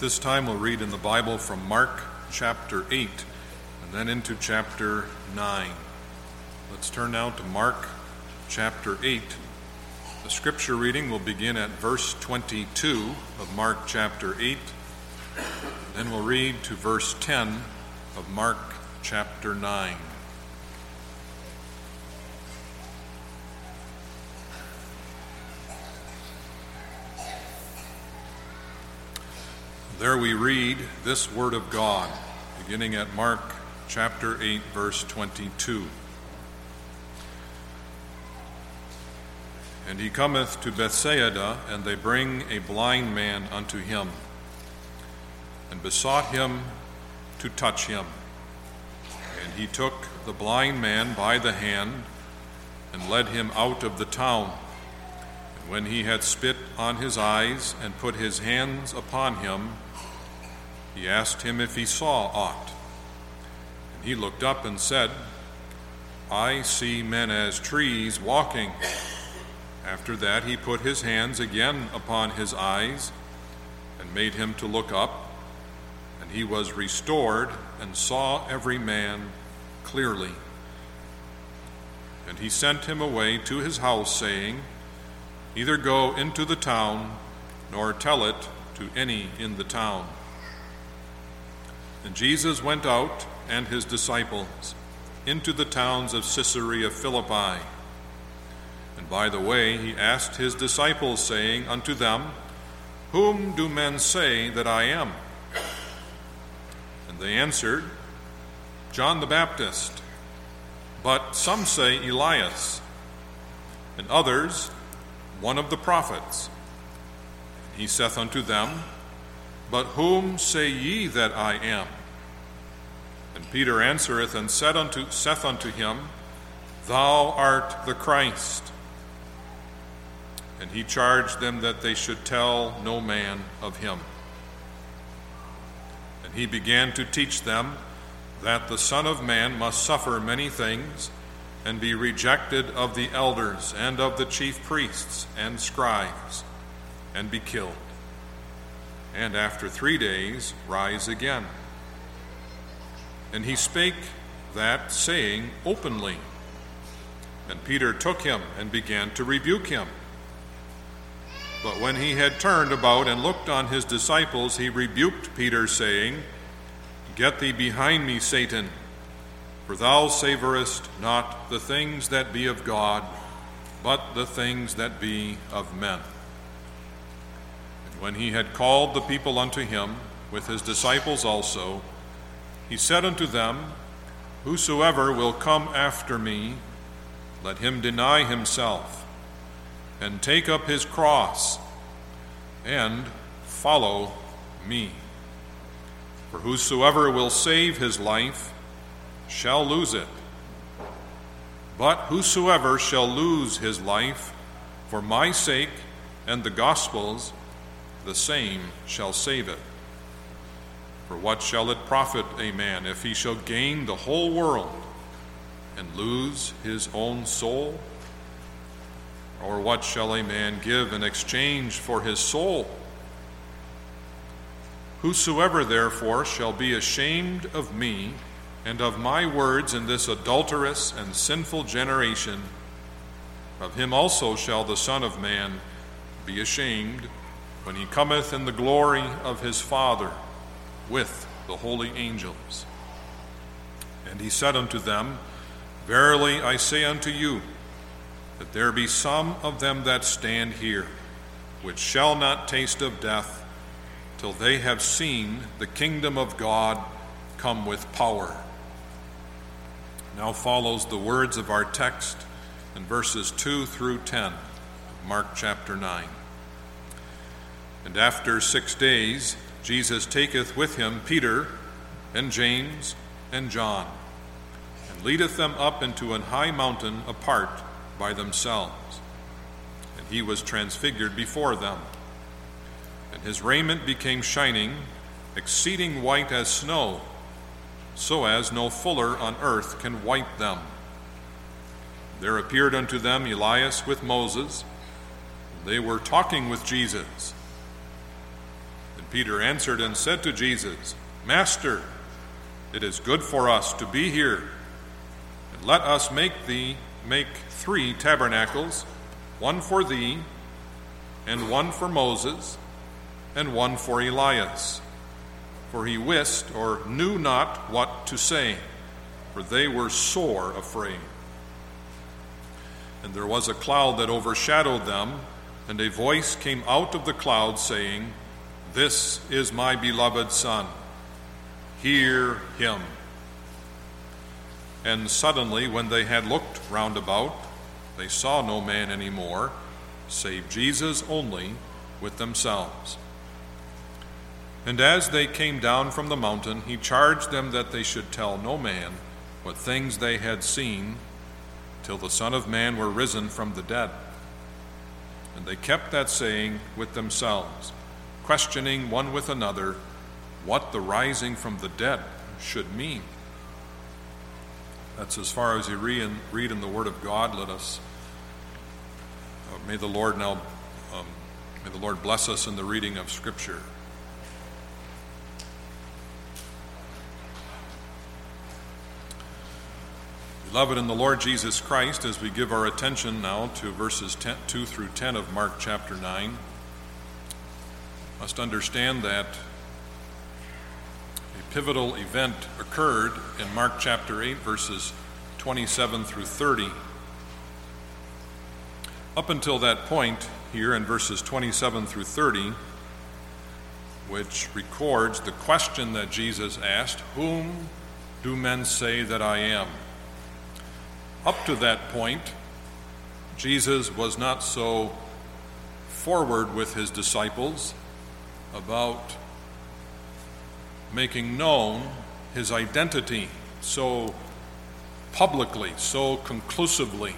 This time, we'll read in the Bible from Mark chapter 8 and then into chapter 9. Let's turn now to Mark chapter 8. The scripture reading will begin at verse 22 of Mark chapter 8. Then we'll read to verse 10 of Mark chapter 9. There we read this word of God, beginning at Mark chapter 8, verse 22. And he cometh to Bethsaida, and they bring a blind man unto him, and besought him to touch him. And he took the blind man by the hand, and led him out of the town. And when he had spit on his eyes, and put his hands upon him, he asked him if he saw aught. And he looked up and said, I see men as trees walking. After that, he put his hands again upon his eyes and made him to look up. And he was restored and saw every man clearly. And he sent him away to his house, saying, Neither go into the town, nor tell it to any in the town. And Jesus went out and his disciples into the towns of Caesarea Philippi. And by the way, he asked his disciples, saying unto them, Whom do men say that I am? And they answered, John the Baptist, but some say Elias, and others, one of the prophets. And he saith unto them, but whom say ye that I am? And Peter answereth and said unto, saith unto him, Thou art the Christ. And he charged them that they should tell no man of him. And he began to teach them that the Son of Man must suffer many things, and be rejected of the elders and of the chief priests and scribes, and be killed and after three days rise again. And he spake that saying openly. And Peter took him and began to rebuke him. But when he had turned about and looked on his disciples, he rebuked Peter, saying, Get thee behind me, Satan, for thou savorest not the things that be of God, but the things that be of men. When he had called the people unto him, with his disciples also, he said unto them, Whosoever will come after me, let him deny himself, and take up his cross, and follow me. For whosoever will save his life shall lose it. But whosoever shall lose his life for my sake and the gospel's, the same shall save it. For what shall it profit a man if he shall gain the whole world and lose his own soul? Or what shall a man give in exchange for his soul? Whosoever therefore shall be ashamed of me and of my words in this adulterous and sinful generation, of him also shall the Son of Man be ashamed when he cometh in the glory of his Father with the holy angels. And he said unto them, Verily I say unto you, that there be some of them that stand here, which shall not taste of death, till they have seen the kingdom of God come with power. Now follows the words of our text in verses 2 through 10, Mark chapter 9. And after six days, Jesus taketh with him Peter and James and John, and leadeth them up into an high mountain apart by themselves. And he was transfigured before them. And his raiment became shining, exceeding white as snow, so as no fuller on earth can white them. There appeared unto them Elias with Moses. They were talking with Jesus. Peter answered and said to Jesus, Master, it is good for us to be here. And let us make thee make three tabernacles, one for thee, and one for Moses, and one for Elias. For he wist or knew not what to say, for they were sore afraid. And there was a cloud that overshadowed them, and a voice came out of the cloud saying, This is my beloved Son. Hear him. And suddenly, when they had looked round about, they saw no man any more, save Jesus only with themselves. And as they came down from the mountain, he charged them that they should tell no man what things they had seen till the Son of Man were risen from the dead. And they kept that saying with themselves, questioning one with another what the rising from the dead should mean. That's as far as you read in, the Word of God. Let us, uh, may the Lord now, um, may the Lord bless us in the reading of Scripture. Beloved in the Lord Jesus Christ, as we give our attention now to verses 10, 2 through 10 of Mark chapter 9, must understand that a pivotal event occurred in Mark chapter 8, verses 27 through 30. Up until that point, here in verses 27 through 30, which records the question that Jesus asked Whom do men say that I am? Up to that point, Jesus was not so forward with his disciples about making known his identity so publicly, so conclusively.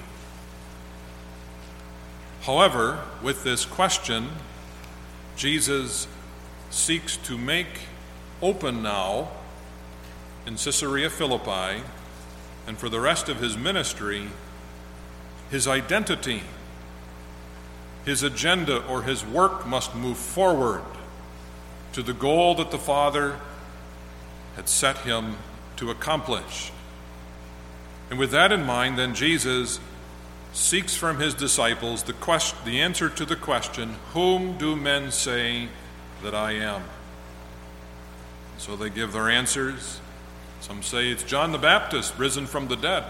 However, with this question, Jesus seeks to make open now in Caesarea Philippi and for the rest of his ministry, his identity, his agenda, or his work must move forward to the goal that the Father had set him to accomplish. And with that in mind, then Jesus seeks from his disciples the, the answer to the question, Whom do men say that I am? So they give their answers. Some say it's John the Baptist risen from the dead.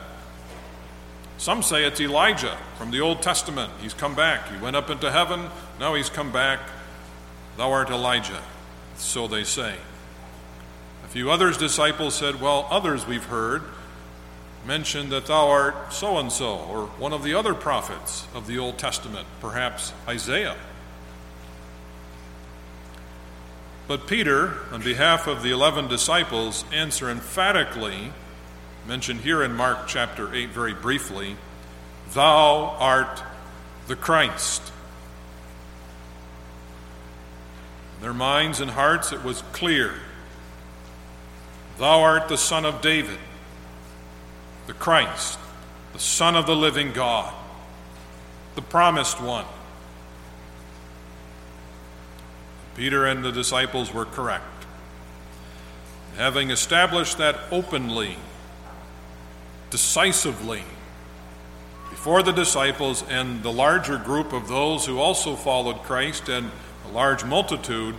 Some say it's Elijah from the Old Testament. He's come back. He went up into heaven. Now he's come back. Thou art Elijah. So they say. A few others' disciples said, Well, others we've heard mention that thou art so and so, or one of the other prophets of the Old Testament, perhaps Isaiah. But Peter, on behalf of the eleven disciples, answer emphatically, mentioned here in Mark chapter 8 very briefly, Thou art the Christ. Their minds and hearts it was clear. Thou art the Son of David, the Christ, the Son of the living God, the promised one. Peter and the disciples were correct. Having established that openly, decisively, before the disciples and the larger group of those who also followed Christ and large multitude,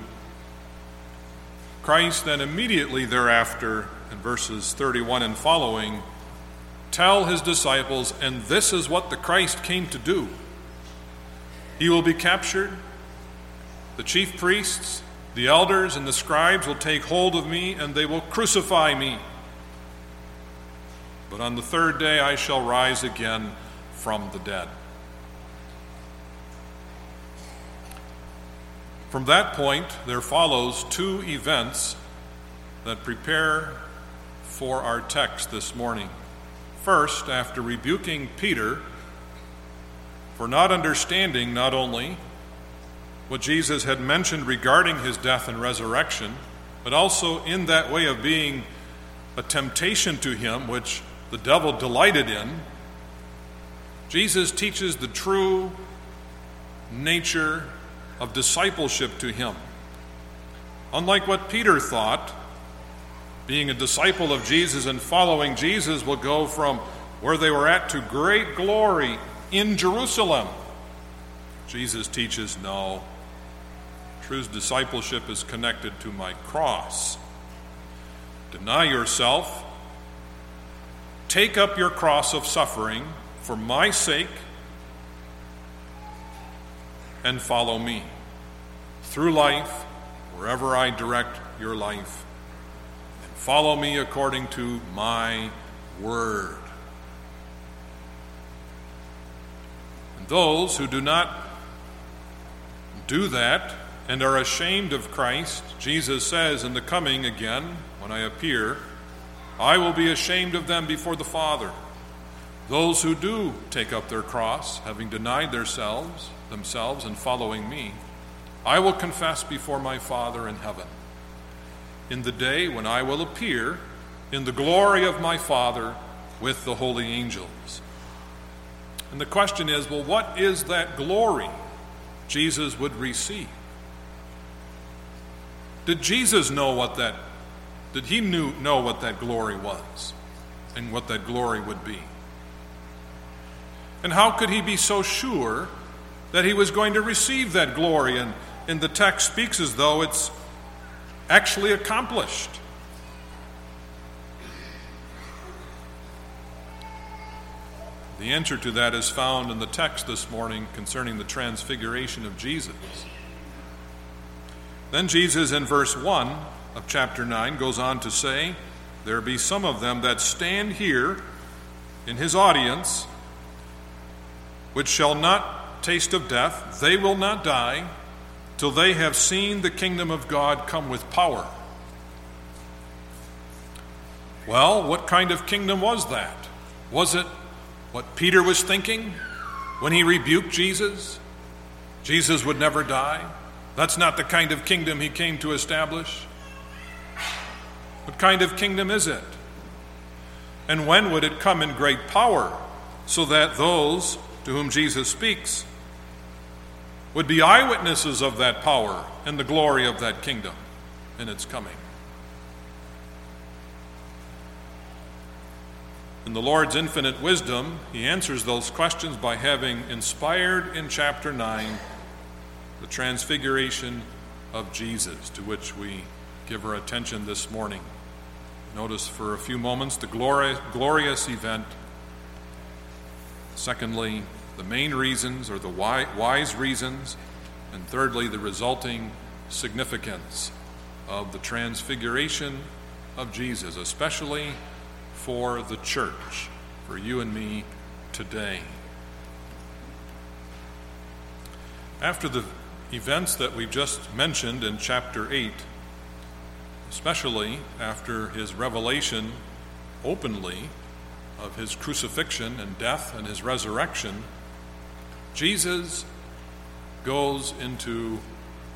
Christ then immediately thereafter, in verses 31 and following, tell his disciples, and this is what the Christ came to do. He will be captured, the chief priests, the elders, and the scribes will take hold of me, and they will crucify me. But on the third day I shall rise again from the dead. From that point, there follows two events that prepare for our text this morning. First, after rebuking Peter for not understanding not only what Jesus had mentioned regarding his death and resurrection, but also in that way of being a temptation to him, which the devil delighted in, Jesus teaches the true nature of discipleship to him. Unlike what Peter thought, being a disciple of Jesus and following Jesus will go from where they were at to great glory in Jerusalem. Jesus teaches no. True discipleship is connected to my cross. Deny yourself, take up your cross of suffering for my sake, and follow me through life, wherever I direct your life. And follow me according to my word. And those who do not do that and are ashamed of Christ, Jesus says in the coming again, when I appear, I will be ashamed of them before the Father. Those who do take up their cross, having denied themselves, themselves and following me, I will confess before my Father in heaven. In the day when I will appear in the glory of my Father with the holy angels. And the question is well, what is that glory Jesus would receive? Did Jesus know what that did he knew, know what that glory was and what that glory would be? And how could he be so sure that he was going to receive that glory? And, and the text speaks as though it's actually accomplished. The answer to that is found in the text this morning concerning the transfiguration of Jesus. Then Jesus, in verse 1 of chapter 9, goes on to say, There be some of them that stand here in his audience, which shall not taste of death, they will not die, till they have seen the kingdom of God come with power. Well, what kind of kingdom was that? Was it what Peter was thinking when he rebuked Jesus? Jesus would never die. That's not the kind of kingdom he came to establish. What kind of kingdom is it? And when would it come in great power so that those to whom Jesus speaks would be eyewitnesses of that power and the glory of that kingdom in its coming? In the Lord's infinite wisdom, he answers those questions by having inspired in chapter 9 the transfiguration of Jesus, to which we give our attention this morning. Notice for a few moments the glorious, glorious event. Secondly, the main reasons or the wise reasons. And thirdly, the resulting significance of the transfiguration of Jesus, especially for the church, for you and me today. After the events that we've just mentioned in chapter 8, especially after his revelation openly of his crucifixion and death and his resurrection, Jesus goes into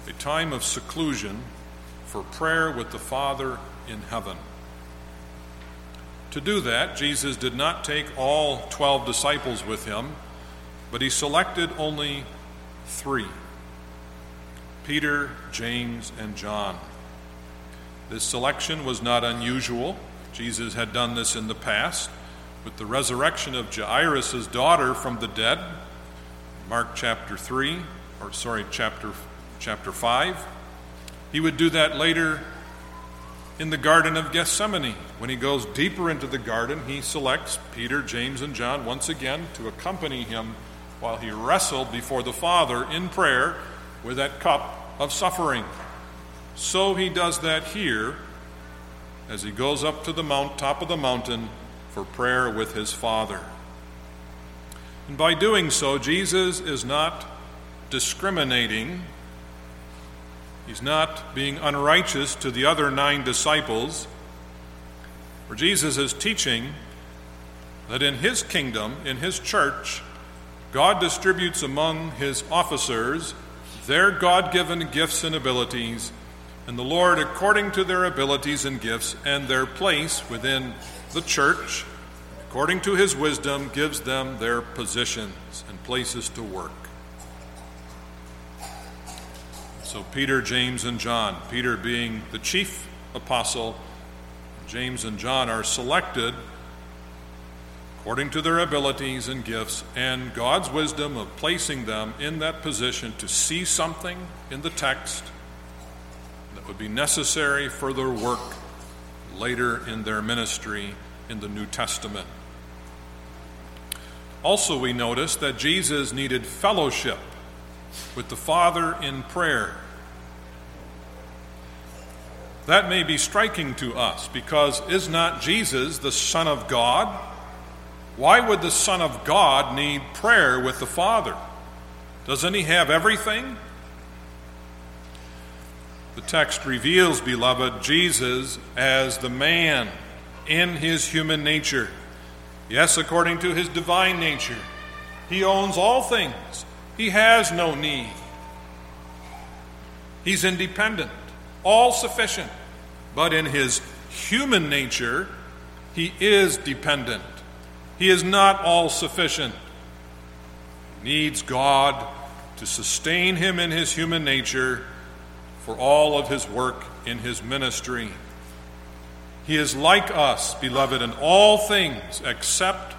a time of seclusion for prayer with the Father in heaven. To do that, Jesus did not take all 12 disciples with him, but he selected only three Peter, James, and John. This selection was not unusual. Jesus had done this in the past with the resurrection of Jairus' daughter from the dead, Mark chapter 3, or sorry, chapter, chapter 5. He would do that later in the Garden of Gethsemane. When he goes deeper into the garden, he selects Peter, James, and John once again to accompany him while he wrestled before the Father in prayer with that cup of suffering. So he does that here as he goes up to the mount, top of the mountain for prayer with his Father. And by doing so, Jesus is not discriminating He's not being unrighteous to the other nine disciples. For Jesus is teaching that in his kingdom, in his church, God distributes among his officers their God given gifts and abilities, and the Lord, according to their abilities and gifts and their place within the church, according to his wisdom, gives them their positions and places to work. So, Peter, James, and John, Peter being the chief apostle, James and John are selected according to their abilities and gifts and God's wisdom of placing them in that position to see something in the text that would be necessary for their work later in their ministry in the New Testament. Also, we notice that Jesus needed fellowship with the Father in prayer. That may be striking to us because is not Jesus the Son of God? Why would the Son of God need prayer with the Father? Doesn't he have everything? The text reveals, beloved, Jesus as the man in his human nature. Yes, according to his divine nature. He owns all things, he has no need. He's independent, all sufficient. But in his human nature, he is dependent. He is not all sufficient. He needs God to sustain him in his human nature for all of his work in his ministry. He is like us, beloved, in all things except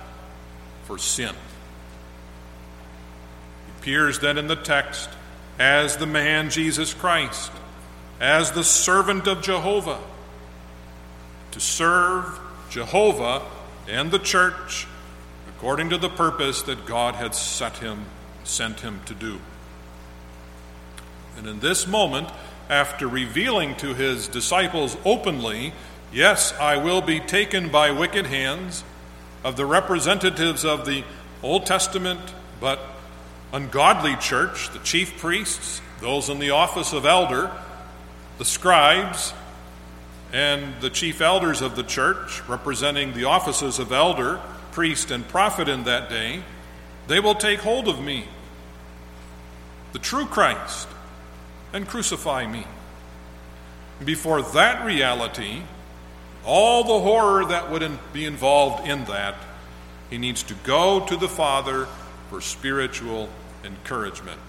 for sin. He appears then in the text as the man Jesus Christ, as the servant of Jehovah, to serve Jehovah and the church according to the purpose that God had set him, sent him to do. And in this moment, after revealing to his disciples openly, Yes, I will be taken by wicked hands of the representatives of the Old Testament, but ungodly church, the chief priests, those in the office of elder, the scribes, and the chief elders of the church, representing the offices of elder, priest, and prophet in that day, they will take hold of me, the true Christ, and crucify me. Before that reality, all the horror that would be involved in that, he needs to go to the Father for spiritual encouragement.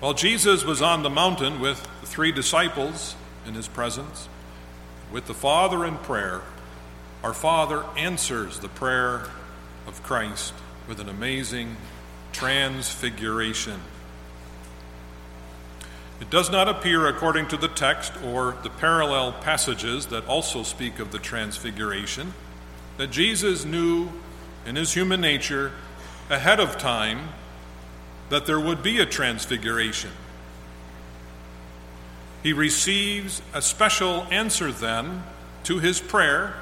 While Jesus was on the mountain with the three disciples in his presence, with the Father in prayer, our Father answers the prayer of Christ with an amazing transfiguration. It does not appear, according to the text or the parallel passages that also speak of the transfiguration, that Jesus knew in his human nature ahead of time that there would be a transfiguration. He receives a special answer then to his prayer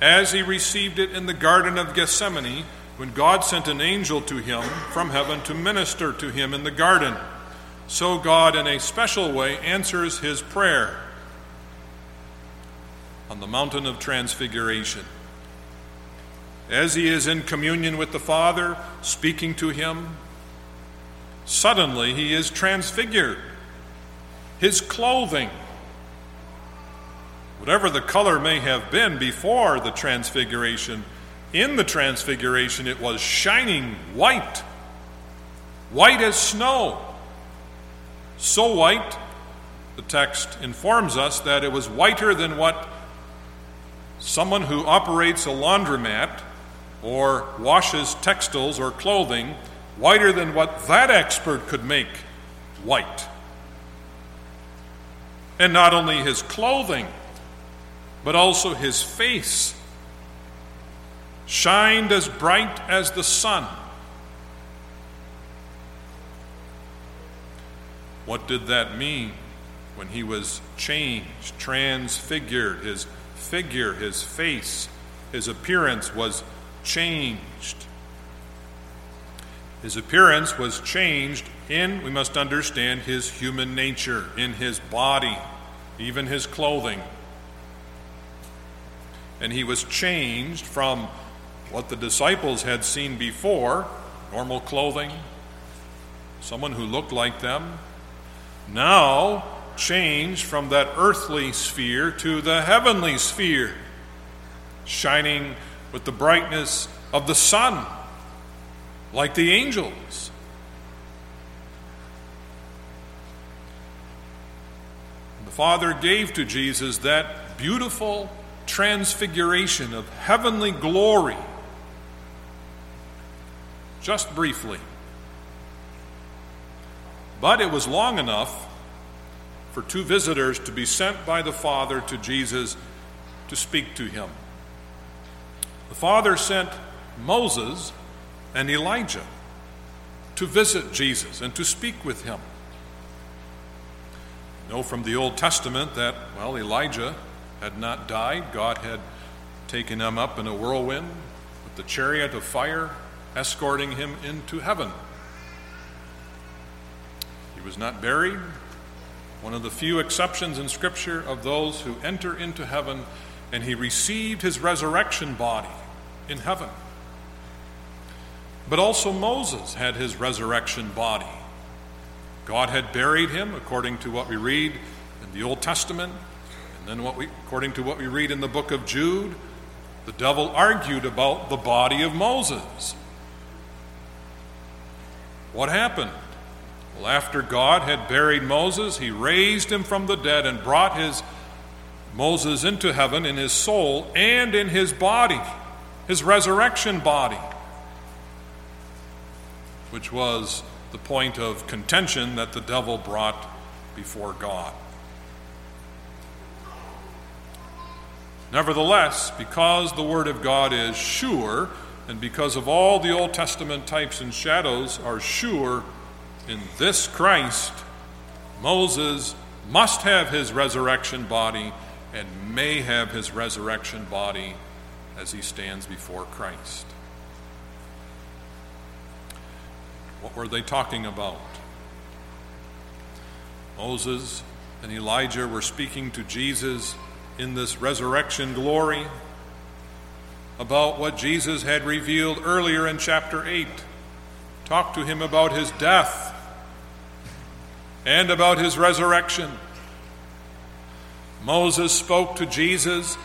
as he received it in the Garden of Gethsemane when God sent an angel to him from heaven to minister to him in the garden. So God, in a special way, answers his prayer on the mountain of transfiguration. As he is in communion with the Father, speaking to him, suddenly he is transfigured. His clothing, whatever the color may have been before the transfiguration, in the transfiguration it was shining white, white as snow. So white, the text informs us that it was whiter than what someone who operates a laundromat or washes textiles or clothing whiter than what that expert could make white. And not only his clothing, but also his face shined as bright as the sun. What did that mean when he was changed, transfigured? His figure, his face, his appearance was changed. His appearance was changed in, we must understand, his human nature, in his body, even his clothing. And he was changed from what the disciples had seen before normal clothing, someone who looked like them, now changed from that earthly sphere to the heavenly sphere, shining with the brightness of the sun, like the angels. The Father gave to Jesus that beautiful transfiguration of heavenly glory, just briefly. But it was long enough for two visitors to be sent by the Father to Jesus to speak to him. The Father sent Moses and Elijah to visit Jesus and to speak with him. You know from the Old Testament that, well, Elijah had not died. God had taken him up in a whirlwind with the chariot of fire, escorting him into heaven. Was not buried. One of the few exceptions in Scripture of those who enter into heaven, and he received his resurrection body in heaven. But also Moses had his resurrection body. God had buried him, according to what we read in the Old Testament, and then what we, according to what we read in the book of Jude, the devil argued about the body of Moses. What happened? Well, after God had buried Moses, he raised him from the dead and brought his Moses into heaven in his soul and in his body, his resurrection body which was the point of contention that the devil brought before God. Nevertheless, because the Word of God is sure, and because of all the Old Testament types and shadows are sure in this Christ, Moses must have his resurrection body and may have his resurrection body as he stands before Christ. What were they talking about? Moses and Elijah were speaking to Jesus in this resurrection glory about what Jesus had revealed earlier in chapter 8. Talk to him about his death and about his resurrection. Moses spoke to Jesus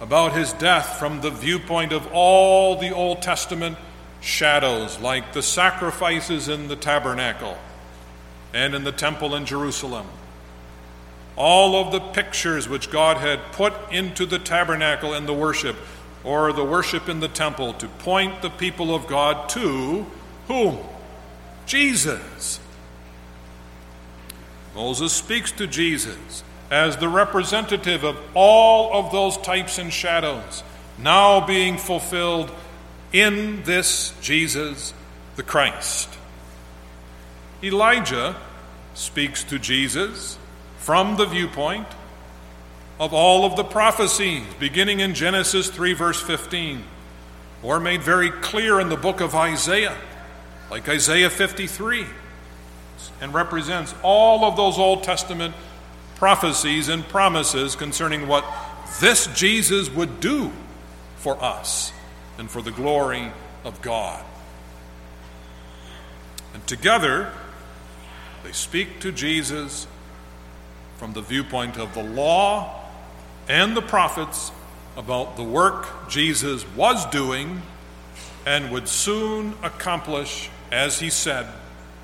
about his death from the viewpoint of all the Old Testament shadows, like the sacrifices in the tabernacle and in the temple in Jerusalem. All of the pictures which God had put into the tabernacle and the worship, or the worship in the temple, to point the people of God to whom? Jesus. Moses speaks to Jesus as the representative of all of those types and shadows, now being fulfilled in this Jesus the Christ. Elijah speaks to Jesus from the viewpoint of all of the prophecies, beginning in Genesis 3, verse 15, or made very clear in the book of Isaiah, like Isaiah 53, and represents all of those Old Testament prophecies and promises concerning what this Jesus would do for us and for the glory of God. And together, they speak to Jesus from the viewpoint of the law and the prophets about the work Jesus was doing and would soon accomplish, as he said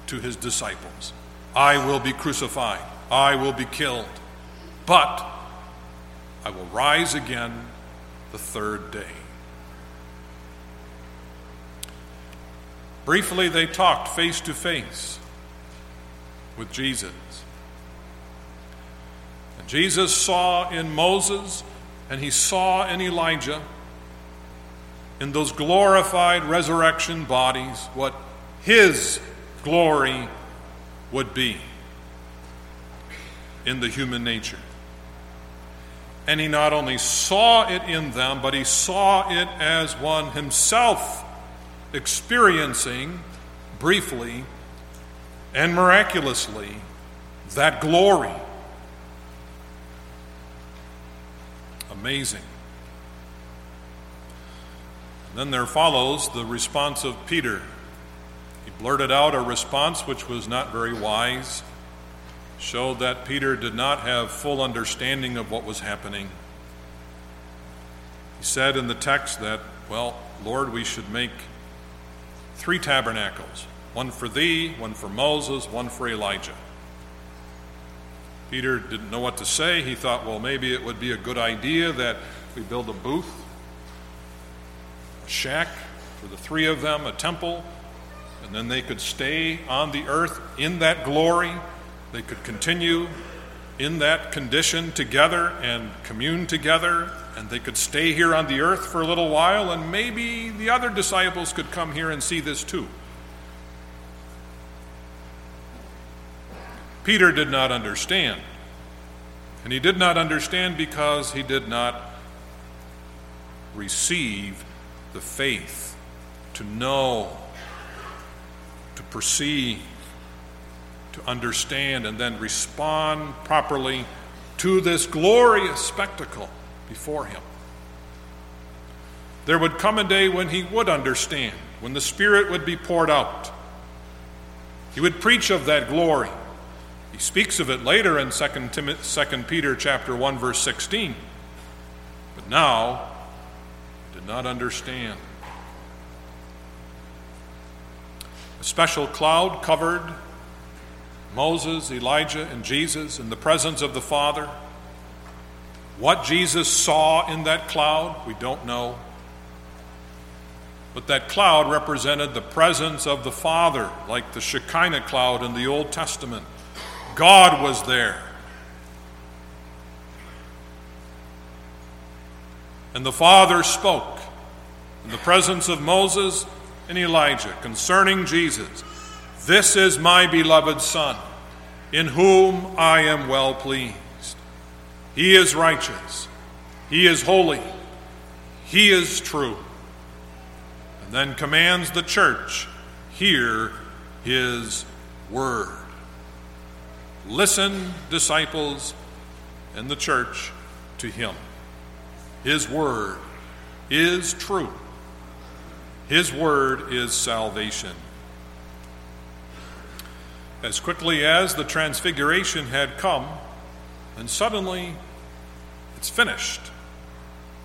to his disciples I will be crucified, I will be killed, but I will rise again the third day. Briefly, they talked face to face with Jesus. And Jesus saw in Moses and he saw in Elijah, in those glorified resurrection bodies, what his glory would be in the human nature. And he not only saw it in them, but he saw it as one himself experiencing briefly and miraculously that glory. Amazing. And then there follows the response of Peter. Blurted out a response which was not very wise, showed that Peter did not have full understanding of what was happening. He said in the text that, well, Lord, we should make three tabernacles one for thee, one for Moses, one for Elijah. Peter didn't know what to say. He thought, well, maybe it would be a good idea that we build a booth, a shack for the three of them, a temple, and then they could stay on the earth in that glory. They could continue in that condition together and commune together, and they could stay here on the earth for a little while, and maybe the other disciples could come here and see this too. Peter did not understand. And he did not understand because he did not receive the faith to know, to perceive, to understand, and then respond properly to this glorious spectacle before him. There would come a day when he would understand, when the Spirit would be poured out. He would preach of that glory. He speaks of it later in 2, Tim- 2 Peter chapter 1 verse 16. But now did not understand. A special cloud covered Moses, Elijah, and Jesus in the presence of the Father. What Jesus saw in that cloud, we don't know. But that cloud represented the presence of the Father, like the Shekinah cloud in the Old Testament. God was there. And the Father spoke in the presence of Moses and Elijah concerning Jesus This is my beloved Son, in whom I am well pleased. He is righteous, He is holy, He is true. And then commands the church hear His word. Listen, disciples and the church, to him. His word is true. His word is salvation. As quickly as the transfiguration had come, and suddenly it's finished.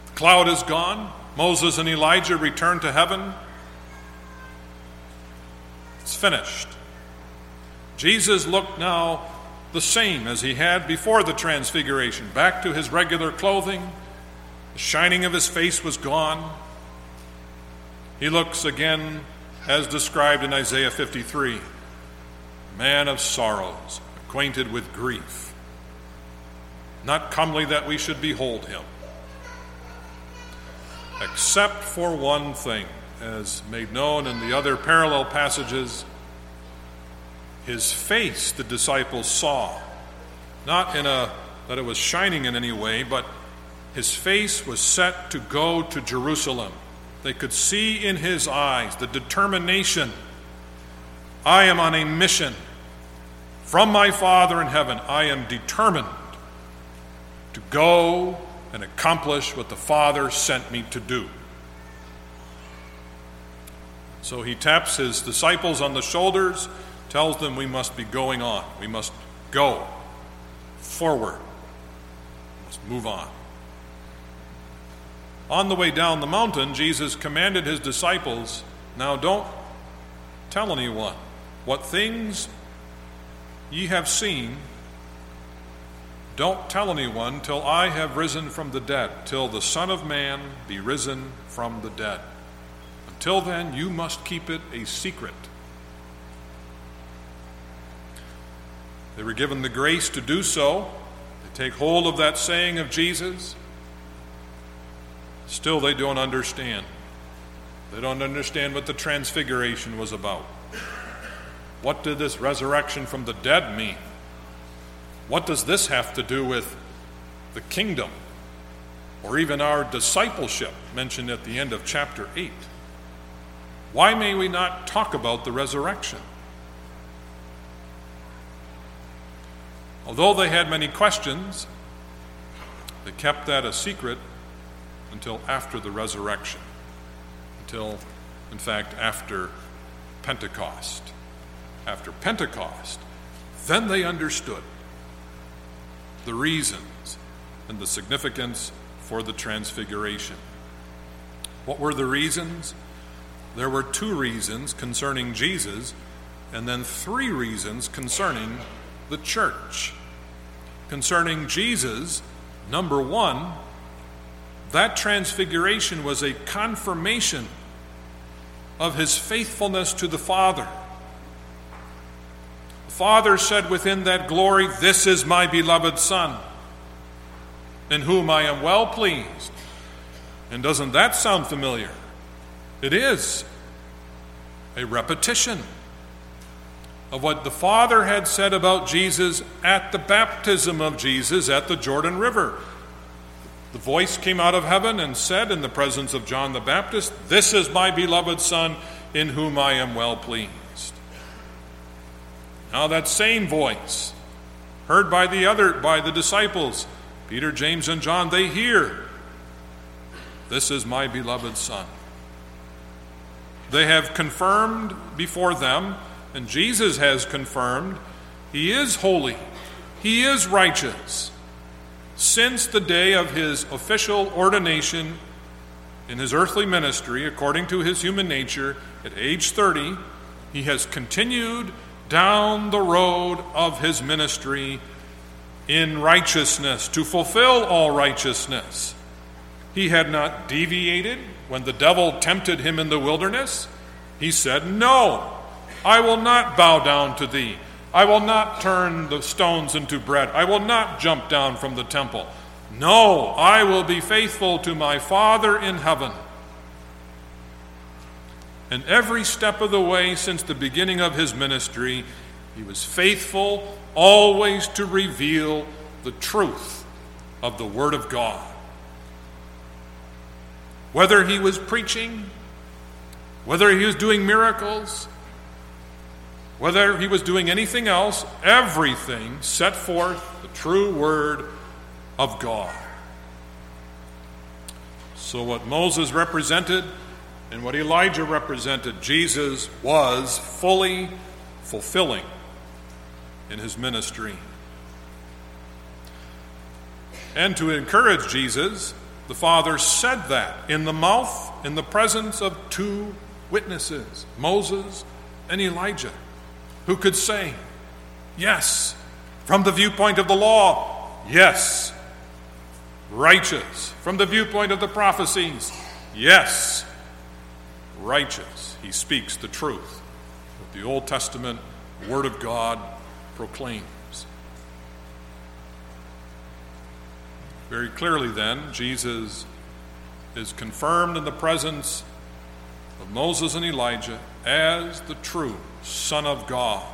The cloud is gone. Moses and Elijah return to heaven. It's finished. Jesus looked now the same as he had before the transfiguration, back to his regular clothing. The shining of his face was gone. He looks again as described in Isaiah 53 man of sorrows, acquainted with grief, not comely that we should behold him, except for one thing, as made known in the other parallel passages his face the disciples saw, not in a that it was shining in any way, but his face was set to go to Jerusalem. They could see in his eyes the determination I am on a mission from my Father in heaven. I am determined to go and accomplish what the Father sent me to do. So he taps his disciples on the shoulders tells them we must be going on. We must go forward. We must move on. On the way down the mountain, Jesus commanded his disciples now don't tell anyone what things ye have seen. Don't tell anyone till I have risen from the dead, till the Son of Man be risen from the dead. Until then, you must keep it a secret. They were given the grace to do so. They take hold of that saying of Jesus. Still, they don't understand. They don't understand what the transfiguration was about. What did this resurrection from the dead mean? What does this have to do with the kingdom or even our discipleship mentioned at the end of chapter 8? Why may we not talk about the resurrection? Although they had many questions, they kept that a secret until after the resurrection, until, in fact, after Pentecost. After Pentecost, then they understood the reasons and the significance for the transfiguration. What were the reasons? there were two reasons concerning Jesus, and then three reasons concerning the church. Concerning Jesus, number one, that transfiguration was a confirmation of his faithfulness to the Father. The Father said within that glory, This is my beloved Son, in whom I am well pleased. And doesn't that sound familiar? It is a repetition of what the Father had said about Jesus at the baptism of Jesus at the Jordan River. The voice came out of heaven and said, in the presence of John the Baptist, This is my beloved Son, in whom I am well pleased. Now, that same voice, heard by the other, by the disciples, Peter, James, and John, they hear, This is my beloved Son. They have confirmed before them, and Jesus has confirmed, He is holy, He is righteous since the day of his official ordination in his earthly ministry, according to his human nature, at age 30, he has continued down the road of his ministry in righteousness, to fulfill all righteousness. He had not deviated when the devil tempted him in the wilderness. He said, No, I will not bow down to thee. I will not turn the stones into bread. I will not jump down from the temple. No, I will be faithful to my Father in heaven. And every step of the way since the beginning of his ministry, he was faithful always to reveal the truth of the Word of God. Whether he was preaching, whether he was doing miracles, whether he was doing anything else, everything set forth the true word of God. So, what Moses represented and what Elijah represented, Jesus was fully fulfilling in his ministry. And to encourage Jesus, the Father said that in the mouth, in the presence of two witnesses, Moses and Elijah who could say, Yes, from the viewpoint of the law, yes, righteous. From the viewpoint of the prophecies, yes, righteous. He speaks the truth that the Old Testament Word of God proclaims. Very clearly, then, Jesus is confirmed in the presence of Moses and Elijah as the true Son of God.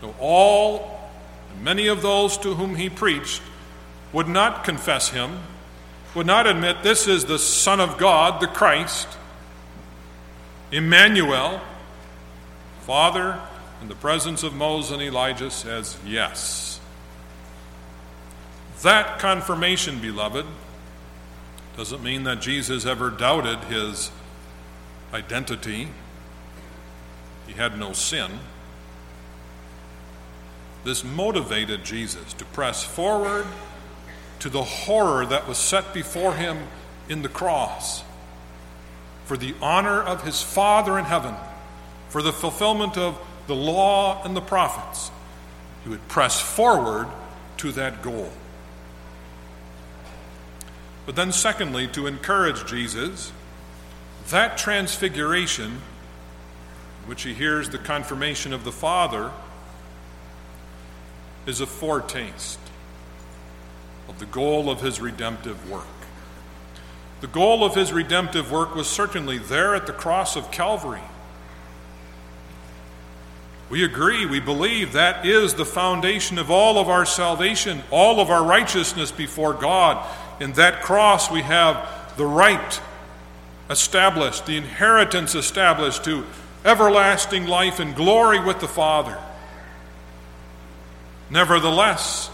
Though all, and many of those to whom he preached, would not confess him, would not admit this is the Son of God, the Christ, Emmanuel, Father, in the presence of Moses and Elijah, says yes. That confirmation, beloved, doesn't mean that Jesus ever doubted his identity. He had no sin. This motivated Jesus to press forward to the horror that was set before him in the cross for the honor of his Father in heaven, for the fulfillment of the law and the prophets. He would press forward to that goal. But then, secondly, to encourage Jesus, that transfiguration which he hears the confirmation of the Father, is a foretaste of the goal of his redemptive work. The goal of his redemptive work was certainly there at the cross of Calvary. We agree, we believe that is the foundation of all of our salvation, all of our righteousness before God. In that cross, we have the right established, the inheritance established to everlasting life and glory with the Father. Nevertheless,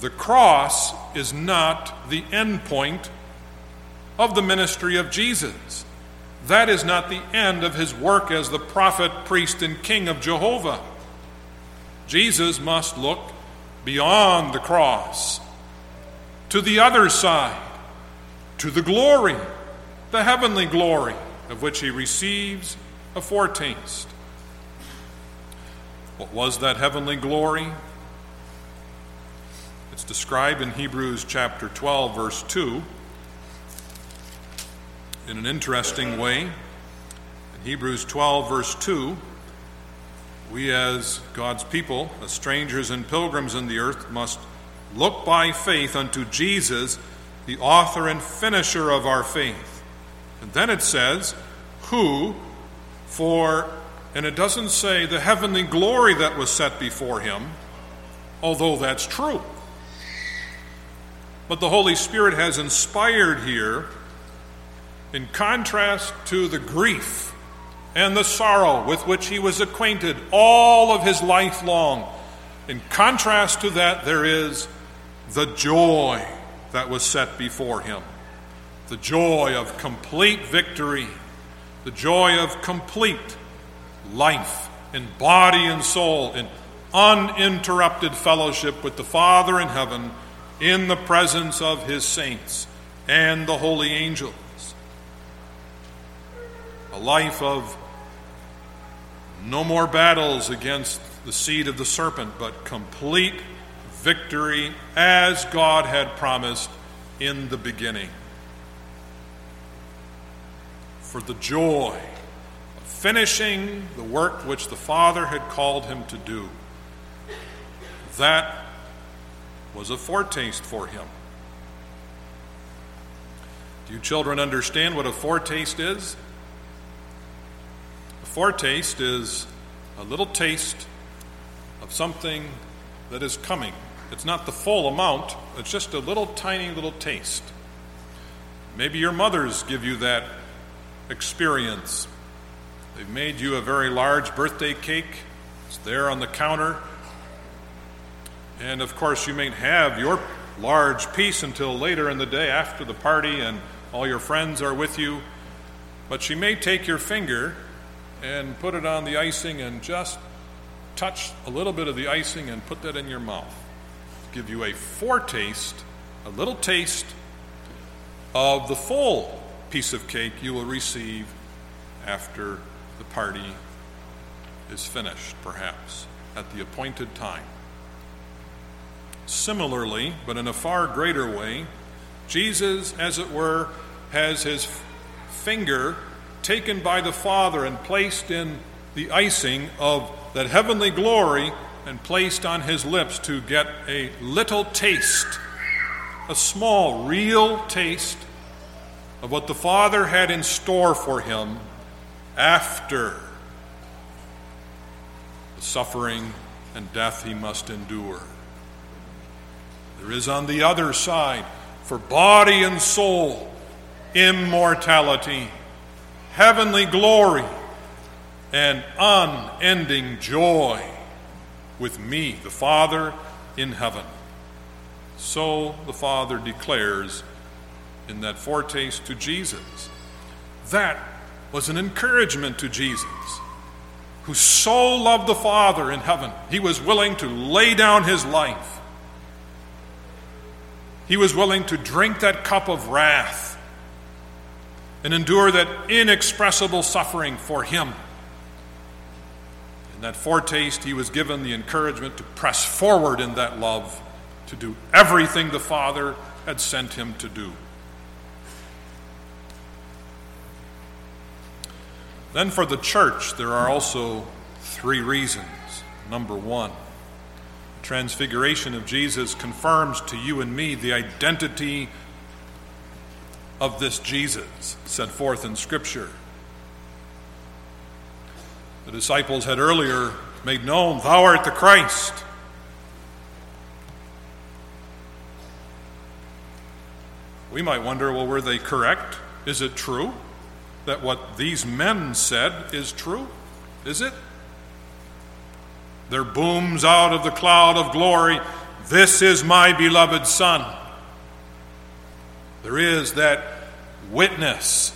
the cross is not the end point of the ministry of Jesus. That is not the end of his work as the prophet, priest, and king of Jehovah. Jesus must look beyond the cross to the other side, to the glory, the heavenly glory of which he receives a foretaste. What was that heavenly glory? It's described in Hebrews chapter 12, verse 2, in an interesting way. In Hebrews 12, verse 2, we as God's people, as strangers and pilgrims in the earth, must look by faith unto Jesus, the author and finisher of our faith. And then it says, Who, for, and it doesn't say the heavenly glory that was set before him, although that's true. But the Holy Spirit has inspired here, in contrast to the grief and the sorrow with which he was acquainted all of his life long. In contrast to that, there is the joy that was set before him the joy of complete victory, the joy of complete life in body and soul, in uninterrupted fellowship with the Father in heaven, in the presence of his saints and the holy angels. A life of no more battles against the seed of the serpent, but complete victory as God had promised in the beginning. For the joy of finishing the work which the Father had called him to do. That was a foretaste for him. Do you children understand what a foretaste is? A foretaste is a little taste of something that is coming. It's not the full amount, it's just a little tiny little taste. Maybe your mothers give you that experience. They've made you a very large birthday cake, it's there on the counter. And of course, you may have your large piece until later in the day after the party and all your friends are with you. But she may take your finger and put it on the icing and just touch a little bit of the icing and put that in your mouth. Give you a foretaste, a little taste of the full piece of cake you will receive after the party is finished, perhaps, at the appointed time. Similarly, but in a far greater way, Jesus, as it were, has his finger taken by the Father and placed in the icing of that heavenly glory and placed on his lips to get a little taste, a small, real taste of what the Father had in store for him after the suffering and death he must endure. There is on the other side, for body and soul, immortality, heavenly glory, and unending joy with me, the Father in heaven. So the Father declares in that foretaste to Jesus. That was an encouragement to Jesus, who so loved the Father in heaven, he was willing to lay down his life. He was willing to drink that cup of wrath and endure that inexpressible suffering for him. In that foretaste, he was given the encouragement to press forward in that love, to do everything the Father had sent him to do. Then for the church, there are also three reasons. Number one, the transfiguration of Jesus confirms to you and me the identity of this Jesus set forth in Scripture. The disciples had earlier made known, Thou art the Christ. We might wonder, well, were they correct? Is it true that what these men said is true? Is it? There booms out of the cloud of glory, This is my beloved Son. There is that witness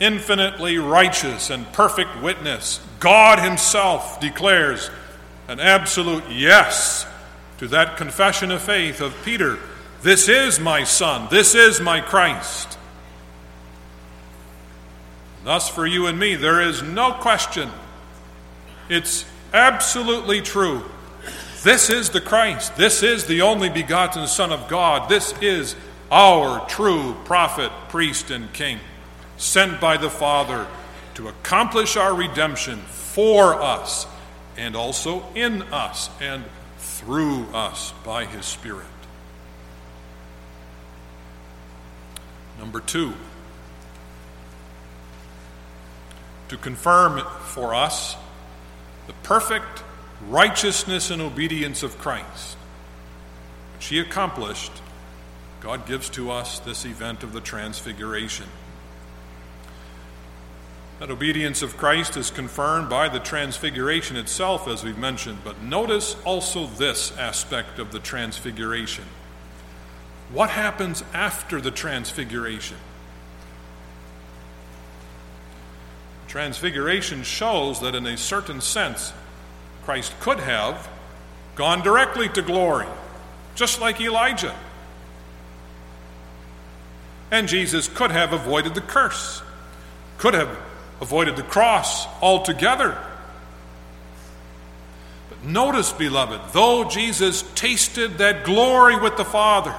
infinitely righteous and perfect witness, God Himself declares an absolute yes to that confession of faith of Peter This is my Son, this is my Christ. Thus, for you and me, there is no question. It's absolutely true. This is the Christ. This is the only begotten Son of God. This is our true prophet, priest, and king, sent by the Father to accomplish our redemption for us and also in us and through us by his Spirit. Number two, to confirm for us the perfect righteousness and obedience of Christ, which he accomplished, God gives to us this event of the Transfiguration. That obedience of Christ is confirmed by the Transfiguration itself, as we've mentioned, but notice also this aspect of the Transfiguration. What happens after the Transfiguration? Transfiguration shows that, in a certain sense, Christ could have gone directly to glory, just like Elijah. And Jesus could have avoided the curse, could have avoided the cross altogether. But notice, beloved, though Jesus tasted that glory with the Father,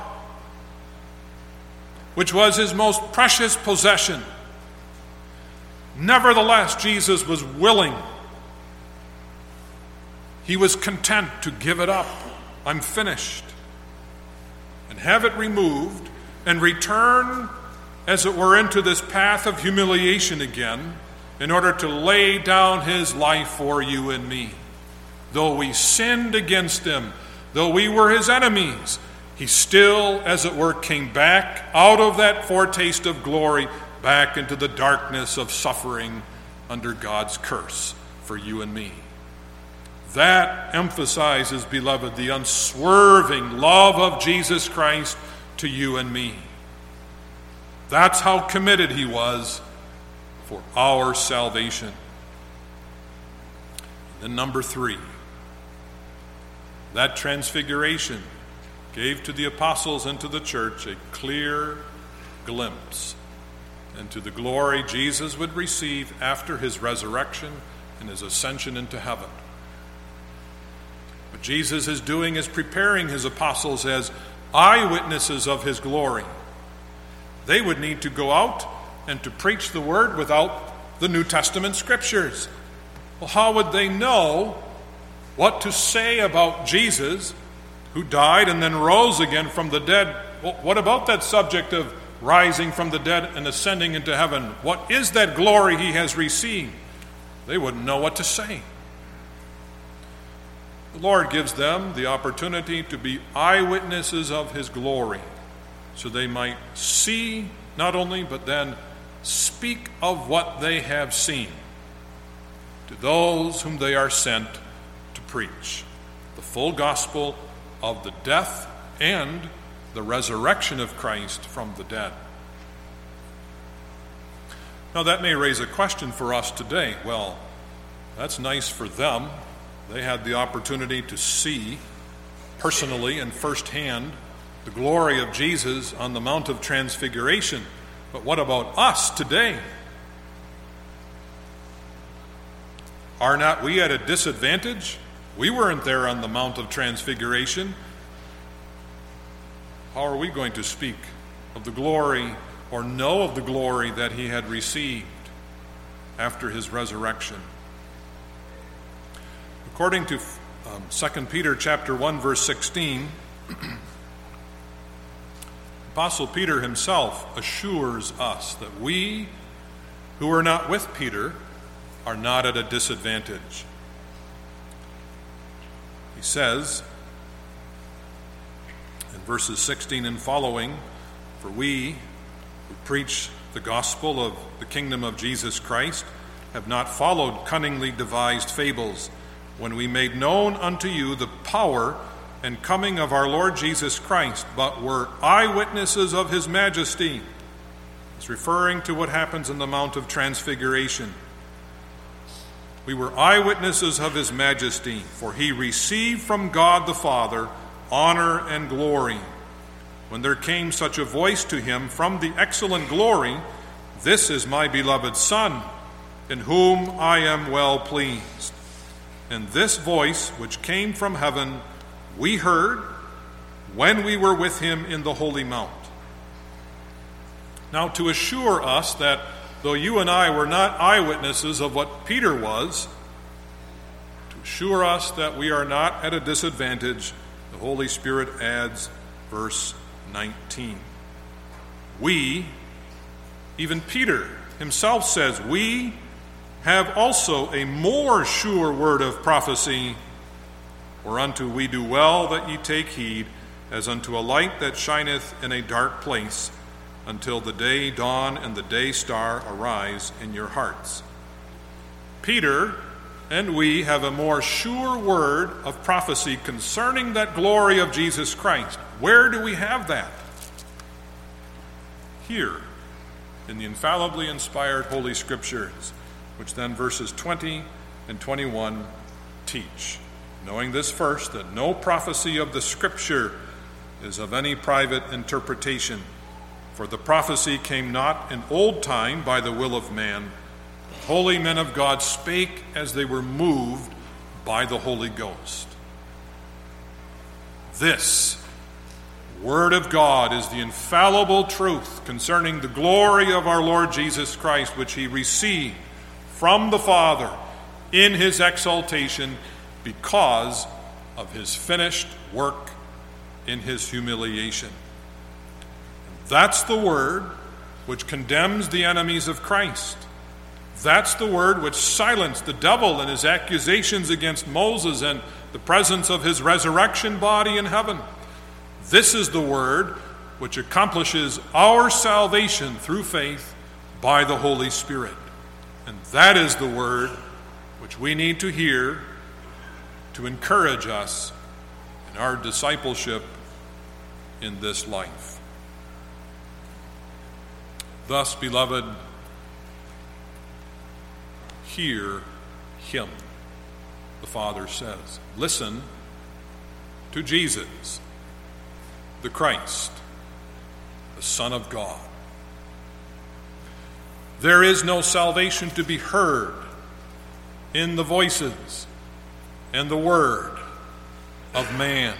which was his most precious possession, nevertheless, Jesus was willing. He was content to give it up. I'm finished. And have it removed and return, as it were, into this path of humiliation again in order to lay down his life for you and me. Though we sinned against him, though we were his enemies, he still, as it were, came back out of that foretaste of glory back into the darkness of suffering under God's curse for you and me. That emphasizes, beloved, the unswerving love of Jesus Christ to you and me. That's how committed he was for our salvation. Then, number three, that transfiguration gave to the apostles and to the church a clear glimpse into the glory Jesus would receive after his resurrection and his ascension into heaven. What Jesus is doing is preparing his apostles as eyewitnesses of his glory. They would need to go out and to preach the word without the New Testament scriptures. Well, how would they know what to say about Jesus, who died and then rose again from the dead? Well, what about that subject of rising from the dead and ascending into heaven? What is that glory he has received? They wouldn't know what to say. The Lord gives them the opportunity to be eyewitnesses of his glory so they might see not only, but then speak of what they have seen to those whom they are sent to preach the full gospel of the death and the resurrection of Christ from the dead. Now, that may raise a question for us today. Well, that's nice for them. They had the opportunity to see personally and firsthand the glory of Jesus on the Mount of Transfiguration. But what about us today? Are not we at a disadvantage? We weren't there on the Mount of Transfiguration. How are we going to speak of the glory or know of the glory that he had received after his resurrection? According to um, 2 Peter chapter 1 verse 16, Apostle Peter himself assures us that we who are not with Peter are not at a disadvantage. He says in verses 16 and following, For we who preach the gospel of the kingdom of Jesus Christ have not followed cunningly devised fables when we made known unto you the power and coming of our Lord Jesus Christ, but were eyewitnesses of his majesty. It's referring to what happens in the Mount of Transfiguration. We were eyewitnesses of his majesty, for he received from God the Father honor and glory. When there came such a voice to him from the excellent glory, This is my beloved Son, in whom I am well pleased. And this voice, which came from heaven, we heard when we were with him in the Holy Mount. Now, to assure us that though you and I were not eyewitnesses of what Peter was, to assure us that we are not at a disadvantage, the Holy Spirit adds verse 19. We, even Peter himself says, we have also a more sure word of prophecy, whereunto we do well that ye take heed, as unto a light that shineth in a dark place, until the day dawn and the day star arise in your hearts. Peter and we have a more sure word of prophecy concerning that glory of Jesus Christ. Where do we have that? Here, in the infallibly inspired Holy Scriptures, which then verses 20 and 21 teach. Knowing this first, that no prophecy of the Scripture is of any private interpretation. For the prophecy came not in old time by the will of man holy men of God spake as they were moved by the Holy Ghost. This Word of God is the infallible truth concerning the glory of our Lord Jesus Christ, which he received from the Father in his exaltation because of his finished work in his humiliation. That's the word which condemns the enemies of Christ. That's the word which silenced the devil and his accusations against Moses and the presence of his resurrection body in heaven. This is the word which accomplishes our salvation through faith by the Holy Spirit. And that is the word which we need to hear to encourage us in our discipleship in this life. Thus, beloved, hear him, the Father says. Listen to Jesus, the Christ, the Son of God. There is no salvation to be heard in the voices and the word of man.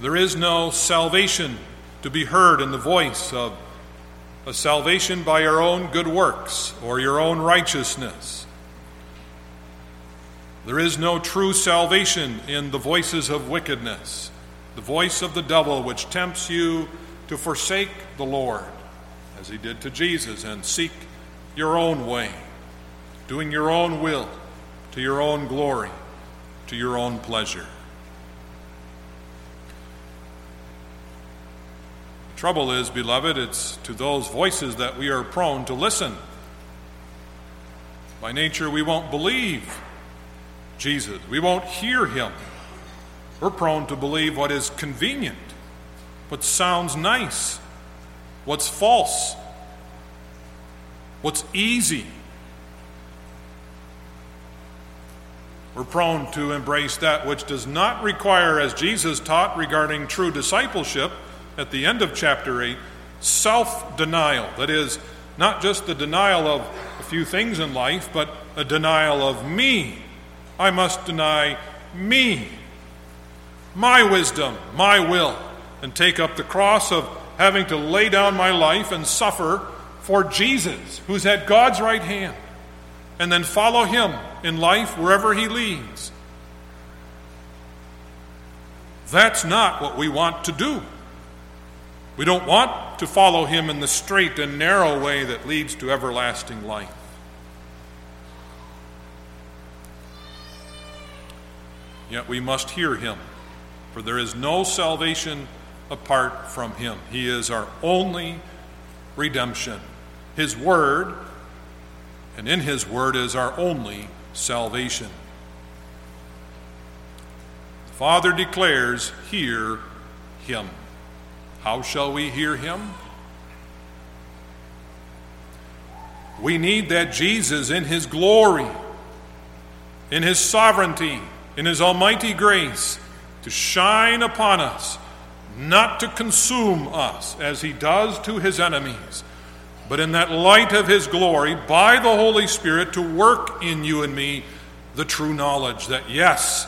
There is no salvation to be heard in the voice of a salvation by your own good works or your own righteousness. There is no true salvation in the voices of wickedness, the voice of the devil which tempts you to forsake the Lord, as he did to Jesus, and seek your own way, doing your own will, to your own glory, to your own pleasure. Trouble is, beloved, it's to those voices that we are prone to listen. By nature, we won't believe Jesus, we won't hear him. We're prone to believe what is convenient, what sounds nice, what's false, what's easy. We're prone to embrace that which does not require, as Jesus taught regarding true discipleship, at the end of chapter 8 self denial. That is, not just the denial of a few things in life, but a denial of me. I must deny me, my wisdom, my will, and take up the cross of having to lay down my life and suffer for Jesus, who's at God's right hand, and then follow him in life wherever he leads. That's not what we want to do. We don't want to follow him in the straight and narrow way that leads to everlasting life. Yet we must hear him, for there is no salvation apart from him. He is our only redemption. His word, and in his word is our only salvation. The Father declares, Hear him. How shall we hear him? We need that Jesus in his glory, in his sovereignty, in his almighty grace to shine upon us, not to consume us as he does to his enemies, but in that light of his glory, by the Holy Spirit, to work in you and me the true knowledge that, yes,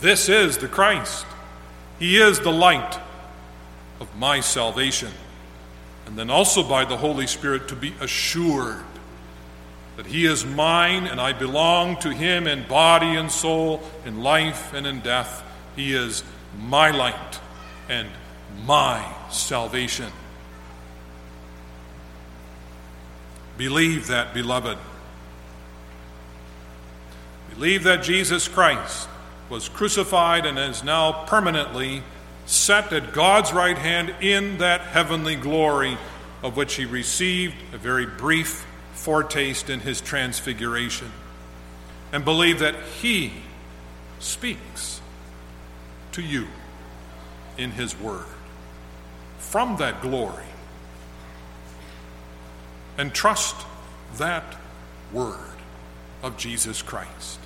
this is the Christ. He is the light of my salvation. And then also by the Holy Spirit to be assured that He is mine and I belong to Him in body and soul, in life and in death. He is my light and my salvation. Believe that, beloved. Believe that Jesus Christ was crucified and is now permanently set at God's right hand in that heavenly glory of which he received a very brief foretaste in his transfiguration. And believe that he speaks to you in his word from that glory and trust that word of Jesus Christ.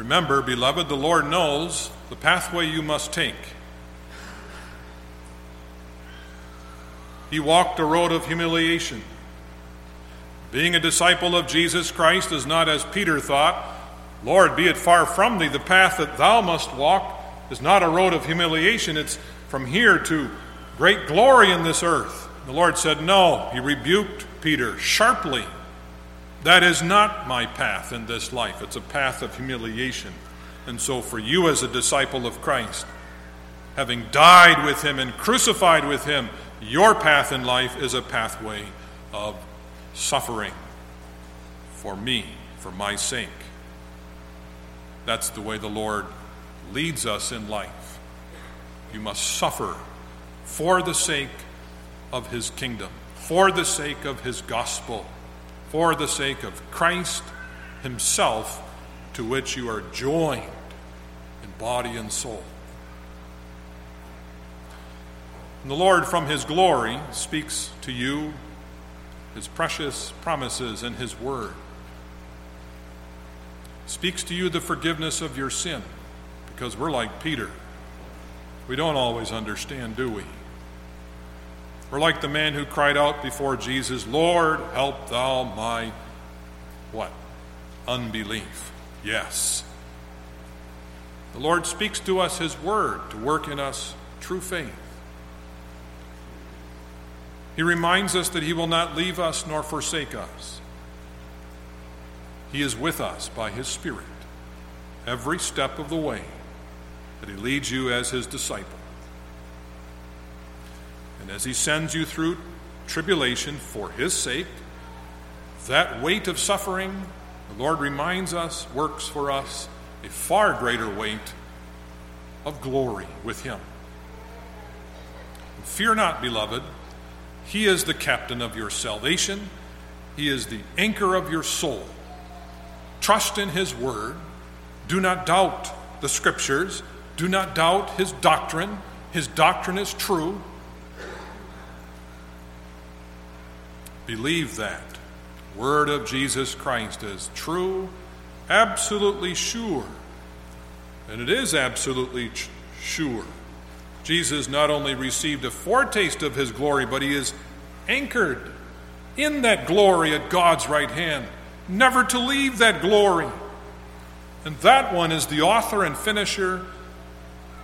Remember, beloved, the Lord knows the pathway you must take. He walked a road of humiliation. Being a disciple of Jesus Christ is not as Peter thought, Lord, be it far from thee, the path that thou must walk is not a road of humiliation. It's from here to great glory in this earth. The Lord said, No. He rebuked Peter sharply. That is not my path in this life. It's a path of humiliation. And so, for you as a disciple of Christ, having died with him and crucified with him, your path in life is a pathway of suffering for me, for my sake. That's the way the Lord leads us in life. You must suffer for the sake of his kingdom, for the sake of his gospel, for the sake of Christ himself, to which you are joined in body and soul. And the Lord, from his glory, speaks to you his precious promises and his word. Speaks to you the forgiveness of your sin, because we're like Peter. We don't always understand, do we? We're like the man who cried out before Jesus, Lord, help thou my what? Unbelief. Yes. The Lord speaks to us his word to work in us true faith. He reminds us that he will not leave us nor forsake us. He is with us by his Spirit every step of the way that he leads you as his disciple. As He sends you through tribulation for His sake, that weight of suffering, the Lord reminds us, works for us a far greater weight of glory with Him. Fear not, beloved. He is the captain of your salvation, He is the anchor of your soul. Trust in His word. Do not doubt the scriptures. Do not doubt His doctrine. His doctrine is true. Believe that. Word of Jesus Christ is true, absolutely sure. And it is absolutely ch- sure. Jesus not only received a foretaste of his glory, but he is anchored in that glory at God's right hand, never to leave that glory. And that one is the author and finisher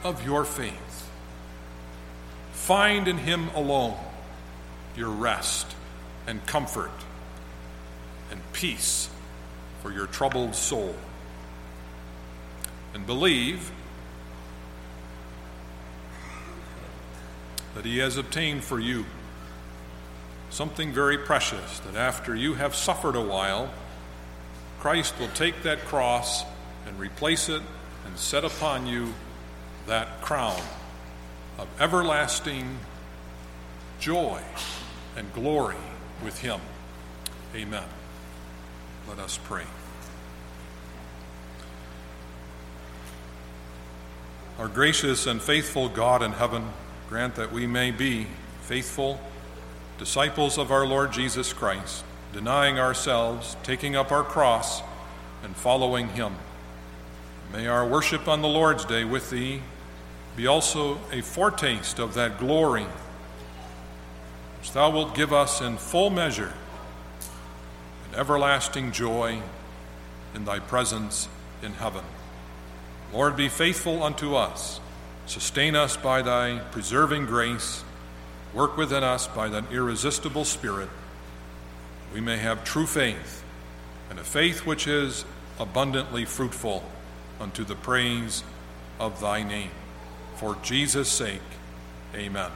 of your faith. Find in him alone your rest and comfort and peace for your troubled soul. And believe that He has obtained for you something very precious, that after you have suffered a while, Christ will take that cross and replace it and set upon you that crown of everlasting joy and glory with him. Amen. Let us pray. Our gracious and faithful God in heaven, grant that we may be faithful disciples of our Lord Jesus Christ, denying ourselves, taking up our cross, and following him. May our worship on the Lord's Day with thee be also a foretaste of that glory which thou wilt give us in full measure, and everlasting joy in thy presence in heaven. Lord, be faithful unto us. Sustain us by thy preserving grace. Work within us by thine irresistible spirit. We may have true faith, and a faith which is abundantly fruitful unto the praise of thy name. For Jesus' sake, amen.